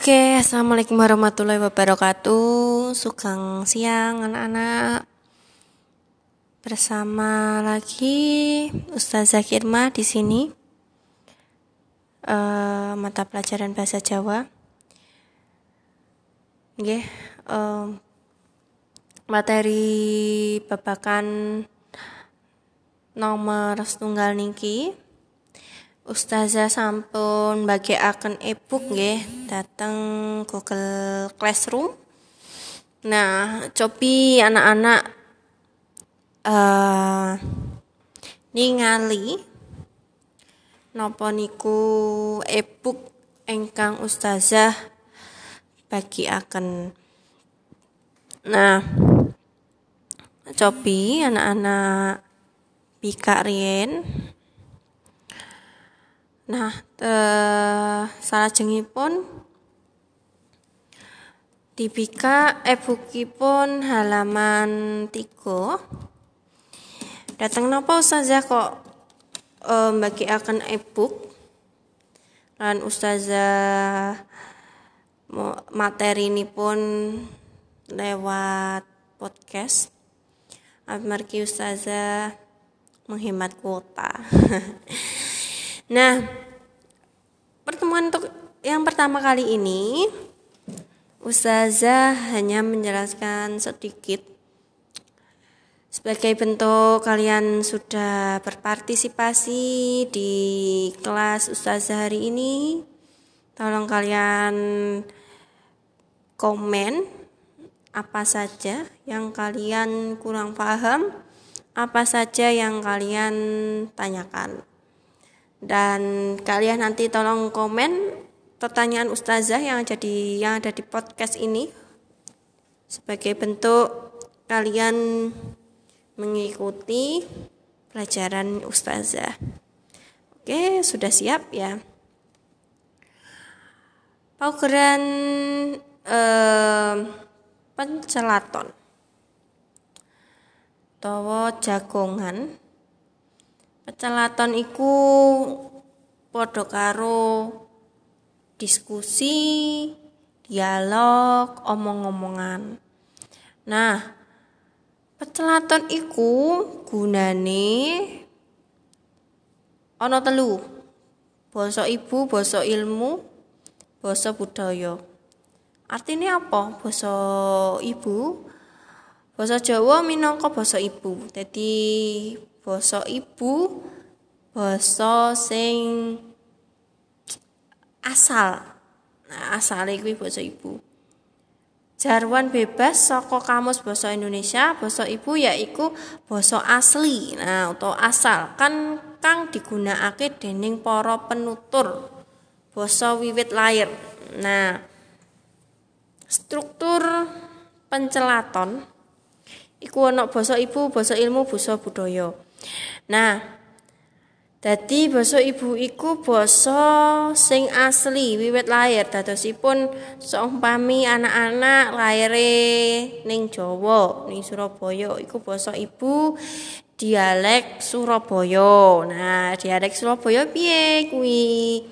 Oke, assalamualaikum warahmatullahi wabarakatuh. Sugeng siang anak-anak. Bersama lagi Ustazah Kirma di sini. Uh, mata pelajaran bahasa Jawa. Oke, uh, materi babakan nomor setunggal niki Ustazah sampun akan e-book nggih dateng Google Classroom. Nah, cobi anak-anak uh, ningali napa niku e-book engkang Ustazah akan Nah, cobi anak-anak bika rien Nah, eh, salah pun dibika e-bookipun halaman 3. Datang napa ustazah kok eh, bagi akan e-book? Lan ustazah materi ini pun lewat podcast. Amargi ustazah menghemat kuota Nah, pertemuan untuk yang pertama kali ini Ustazah hanya menjelaskan sedikit sebagai bentuk kalian sudah berpartisipasi di kelas Ustazah hari ini. Tolong kalian komen apa saja yang kalian kurang paham, apa saja yang kalian tanyakan. Dan kalian nanti tolong komen pertanyaan ustazah yang jadi yang ada di podcast ini sebagai bentuk kalian mengikuti pelajaran ustazah. Oke, sudah siap ya. Paugeran eh, pencelaton. Tawa jagongan Pecelaton iku padha karo diskusi, dialog, omong-omongan. Nah, pecelaton iku gunane ana telu. Basa ibu, basa ilmu, basa budaya. Artinya apa? Basa ibu, basa Jawa minangka basa ibu. Jadi basa ibu basa sing asal. Nah asale kuwi basa ibu. Jarwan bebas saka kamus basa Indonesia basa ibu yaiku basa asli. Nah atau asal. Kan kang digunakake dening para penutur basa wiwit lahir nah struktur pencelaton iku ana basa ibu basa ilmu basa budaya Nah, dadi basa ibu iku basa sing asli wiwit lahir dadosipun seumpami anak-anak lahire ning Jawa, ning Surabaya iku basa ibu dialek Surabaya. Nah, dialek Surabaya piye kuwi?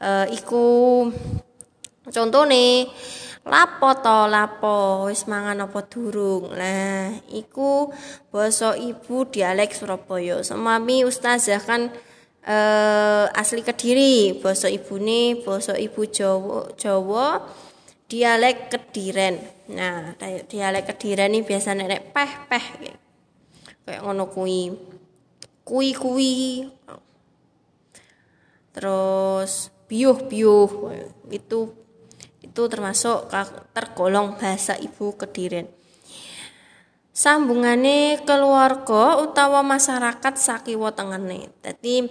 E, iku contone lapo to lapo wis mangan apa durung? Nah iku basa ibu dialek Surabaya. Semami ustazah kan eh, asli Kediri. Basa ibune basa ibu Jawa Jawa dialek Kediren. Nah dialek Kediren ini biasa nek peh-peh kayak ngono kuwi kuwi-kuwi terus biuh-biuh itu itu termasuk tergolong bahasa ibu Kediren. Sambungane keluarga utawa masyarakat sakiwa tengene. Dadi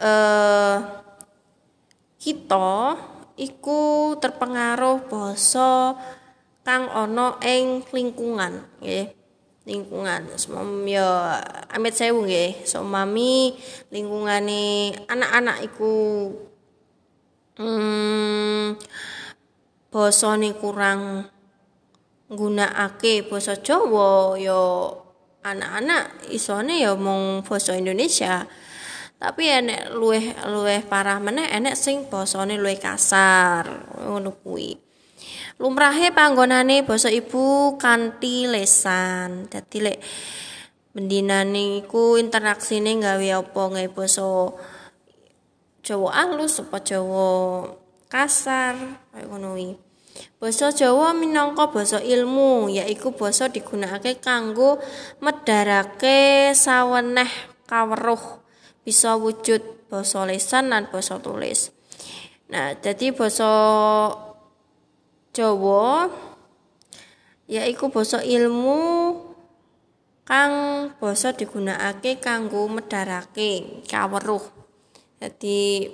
eh kita iku terpengaruh basa kang ana ing lingkungan nggih lingkungan semam ya amit sewu nggih somami lingkungane anak-anak iku hmm, basane kurang nggunakake basa Jawa ya anak-anak isone ya mung basa Indonesia. Tapi enek luweh luweh parah meneh enek sing basane luwih kasar ngono kuwi. Lumrahe panggonane basa ibu kanthi lesan. Dadi lek bendinane iku interaksine gawe apa gawe basa Jawa alus apa Jawa kasar kaya ngono Basa Jawa minangka basa ilmu, yaiku basa digunakake kanggo medharake saweneh kaweruh bisa wujud basa lisan lan basa tulis. Nah, jadi basa Jawa yaiku basa ilmu kang basa digunakake kanggo medharake kaweruh. Jadi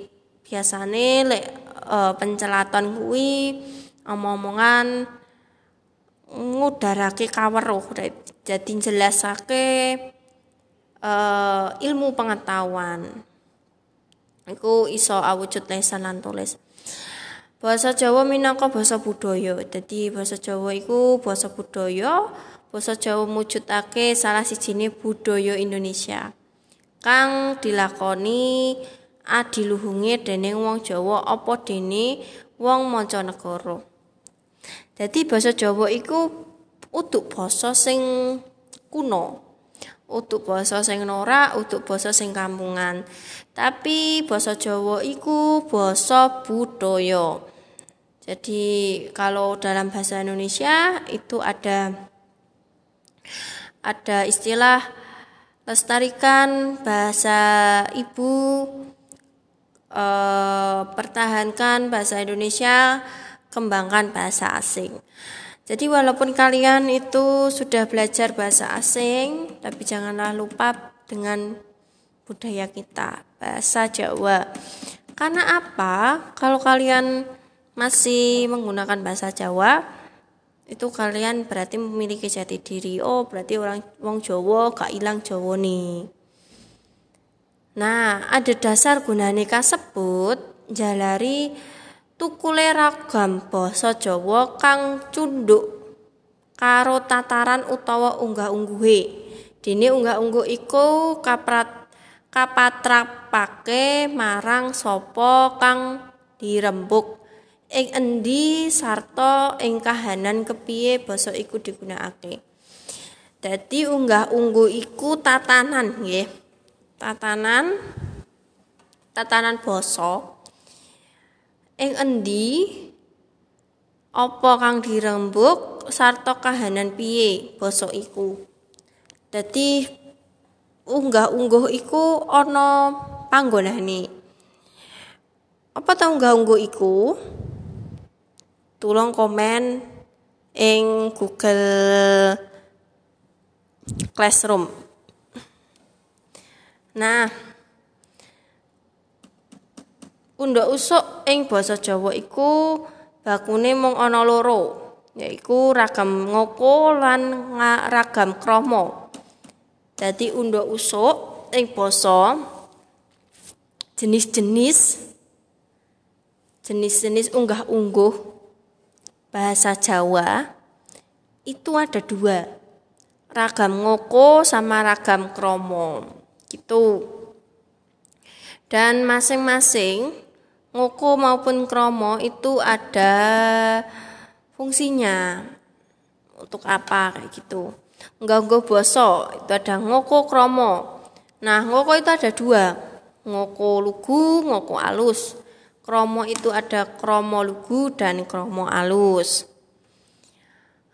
biasane lek uh, pencelaton kuwi omong-omongan ngudarake kaweruh jadi jelasake uh, ilmu pengetahuan iku iso awujud lesan lan tulis Bahasa Jawa minangka basa budaya. Dadi bahasa Jawa iku basa budaya. Basa Jawa mujudake salah sijine budaya Indonesia. Kang dilakoni adiluhunge dening wong Jawa apa dene wong mancanegara. Dadi basa Jawa iku utuk basa sing kuno. Utuk basa sing norak, utuk basa sing kampungan. Tapi basa Jawa iku basa budaya. Jadi kalau dalam bahasa Indonesia itu ada ada istilah lestarikan bahasa ibu eh, pertahankan bahasa Indonesia kembangkan bahasa asing. Jadi walaupun kalian itu sudah belajar bahasa asing, tapi janganlah lupa dengan budaya kita, bahasa Jawa. Karena apa? Kalau kalian masih menggunakan bahasa Jawa, itu kalian berarti memiliki jati diri. Oh, berarti orang wong Jawa gak ilang Jawa nih. Nah, ada dasar gunane kasebut jalari tukule ragam basa Jawa kang cunduk karo tataran utawa unggah-ungguhe. Dene unggah-ungguh iku kaprat kapatrapake marang sapa kang dirembuk ing endi sarta ing kahanan kepiye basa iku digunakake. Dadi unggah-ungguh iku tatanan nggih. Tatanan. Tatanan basa. Ing endi? Apa kang dirembuk sarta kahanan piye basa iku? Dadi unggah-ungguh iku ana panggonane. Apa ta unggah-ungguh iku? Tulung komen ing Google Classroom nah Undha usuk ing basa Jawa iku bakune mung ana loro, yaiku ragam ngoko lan ragam krama. Dadi undha usuk ing basa jenis-jenis jenis-jenis unggah-ungguh bahasa Jawa itu ada dua ragam ngoko sama ragam kromo gitu. Dan masing-masing ngoko maupun kromo itu ada fungsinya. Untuk apa kayak gitu. Enggak boso itu ada ngoko kromo. Nah ngoko itu ada dua. Ngoko lugu ngoko alus. Kromo itu ada kromo lugu dan kromo alus.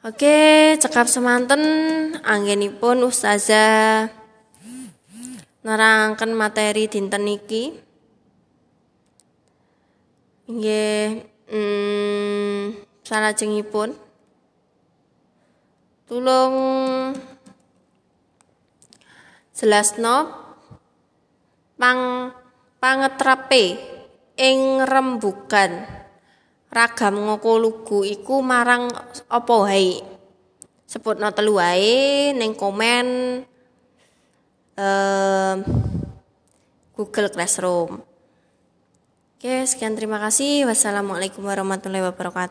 Oke, cekap semanten anggenipun ustazah nerangkan materi dinten niki. Nggih, mm, salajengipun. Tulung jelasno pang pangetrepe ing rembukan ragam ngoko lugu iku marang apa wae? Sebutno telu wae ning komen eh, Google Classroom Oke, sekian terima kasih. Wassalamualaikum warahmatullahi wabarakatuh.